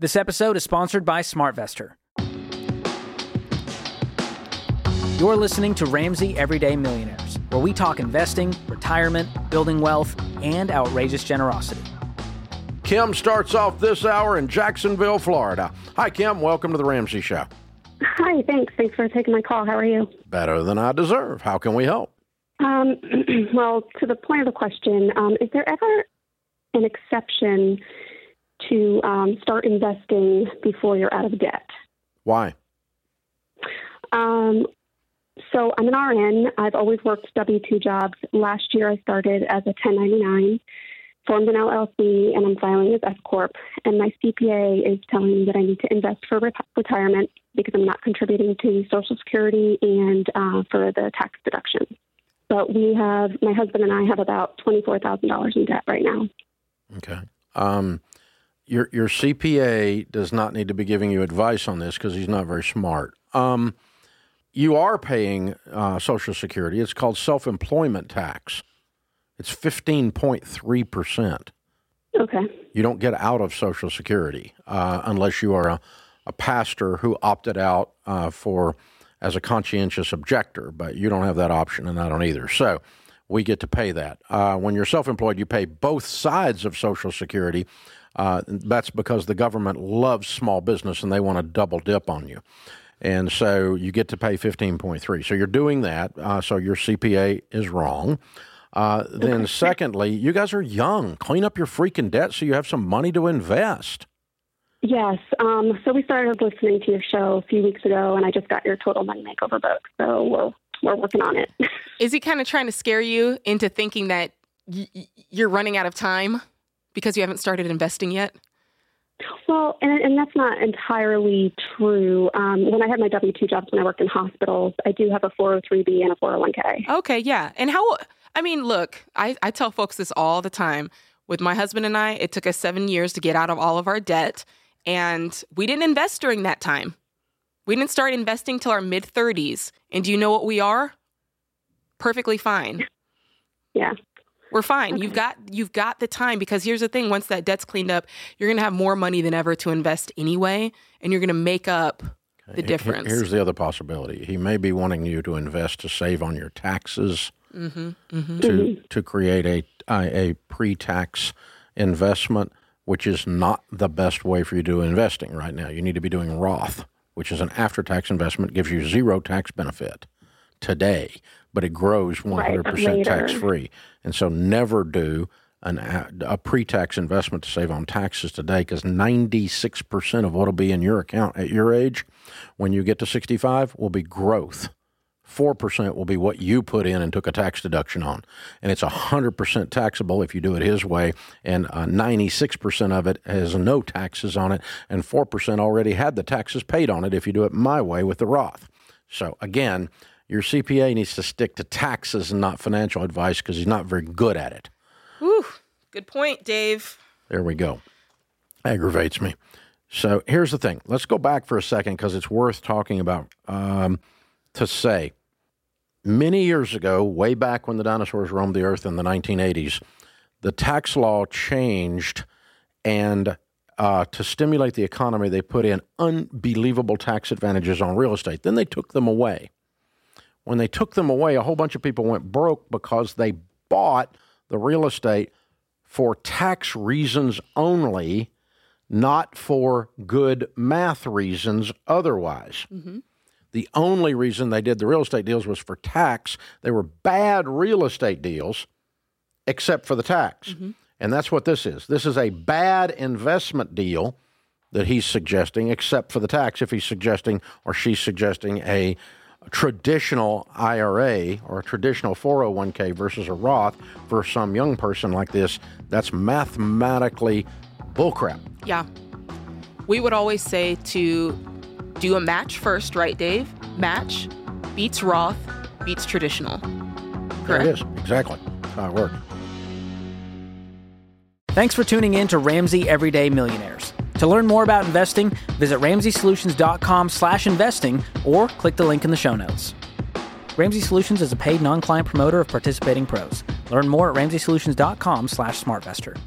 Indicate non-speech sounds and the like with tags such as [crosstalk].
This episode is sponsored by SmartVestor. You're listening to Ramsey Everyday Millionaires, where we talk investing, retirement, building wealth, and outrageous generosity. Kim starts off this hour in Jacksonville, Florida. Hi, Kim. Welcome to the Ramsey Show. Hi, thanks. Thanks for taking my call. How are you? Better than I deserve. How can we help? Um, [clears throat] well, to the point of the question, um, is there ever an exception to um, start investing before you're out of debt? Why? Um, so I'm an RN. I've always worked W 2 jobs. Last year I started as a 1099, formed an LLC, and I'm filing as S Corp. And my CPA is telling me that I need to invest for re- retirement because I'm not contributing to Social Security and uh, for the tax deduction. But we have, my husband and I have about $24,000 in debt right now. Okay. Um, your your CPA does not need to be giving you advice on this because he's not very smart. Um, you are paying uh, Social Security. It's called self employment tax. It's fifteen point three percent. Okay. You don't get out of Social Security uh, unless you are a, a pastor who opted out uh, for as a conscientious objector, but you don't have that option, and I don't either. So we get to pay that. Uh, when you're self employed, you pay both sides of Social Security. Uh, that's because the government loves small business and they want to double dip on you. And so you get to pay 15.3. So you're doing that. Uh, so your CPA is wrong. Uh, then, secondly, you guys are young. Clean up your freaking debt so you have some money to invest. Yes. Um, so we started listening to your show a few weeks ago, and I just got your Total Money Makeover book. So we're we're working on it. [laughs] Is he kind of trying to scare you into thinking that y- you're running out of time because you haven't started investing yet? Well, and, and that's not entirely true. Um, when I had my W two jobs, when I worked in hospitals, I do have a 403b and a 401k. Okay, yeah. And how? I mean, look, I, I tell folks this all the time. With my husband and I, it took us seven years to get out of all of our debt, and we didn't invest during that time. We didn't start investing till our mid 30s. And do you know what we are? Perfectly fine. Yeah. We're fine. Okay. You've got you've got the time because here's the thing, once that debt's cleaned up, you're going to have more money than ever to invest anyway, and you're going to make up the difference. Here's the other possibility. He may be wanting you to invest to save on your taxes. Mm-hmm, mm-hmm. To to create a a, pre-tax investment, which is not the best way for you to do investing right now. You need to be doing Roth which is an after tax investment, gives you zero tax benefit today, but it grows 100% right, tax free. And so never do an, a pre tax investment to save on taxes today because 96% of what will be in your account at your age when you get to 65 will be growth. 4% will be what you put in and took a tax deduction on. And it's 100% taxable if you do it his way. And uh, 96% of it has no taxes on it. And 4% already had the taxes paid on it if you do it my way with the Roth. So again, your CPA needs to stick to taxes and not financial advice because he's not very good at it. Whew, good point, Dave. There we go. Aggravates me. So here's the thing. Let's go back for a second because it's worth talking about. Um, to say many years ago, way back when the dinosaurs roamed the earth in the 1980s, the tax law changed, and uh, to stimulate the economy, they put in unbelievable tax advantages on real estate. Then they took them away. When they took them away, a whole bunch of people went broke because they bought the real estate for tax reasons only, not for good math reasons otherwise. Mm-hmm. The only reason they did the real estate deals was for tax. They were bad real estate deals, except for the tax. Mm-hmm. And that's what this is. This is a bad investment deal that he's suggesting, except for the tax. If he's suggesting or she's suggesting a traditional IRA or a traditional 401k versus a Roth for some young person like this, that's mathematically bullcrap. Yeah. We would always say to do a match first, right, Dave? Match beats Roth, beats traditional. Correct? There it is. Exactly. That's how it works. Thanks for tuning in to Ramsey Everyday Millionaires. To learn more about investing, visit ramseysolutions.com slash investing or click the link in the show notes. Ramsey Solutions is a paid non-client promoter of participating pros. Learn more at ramseysolutions.com slash smartvestor.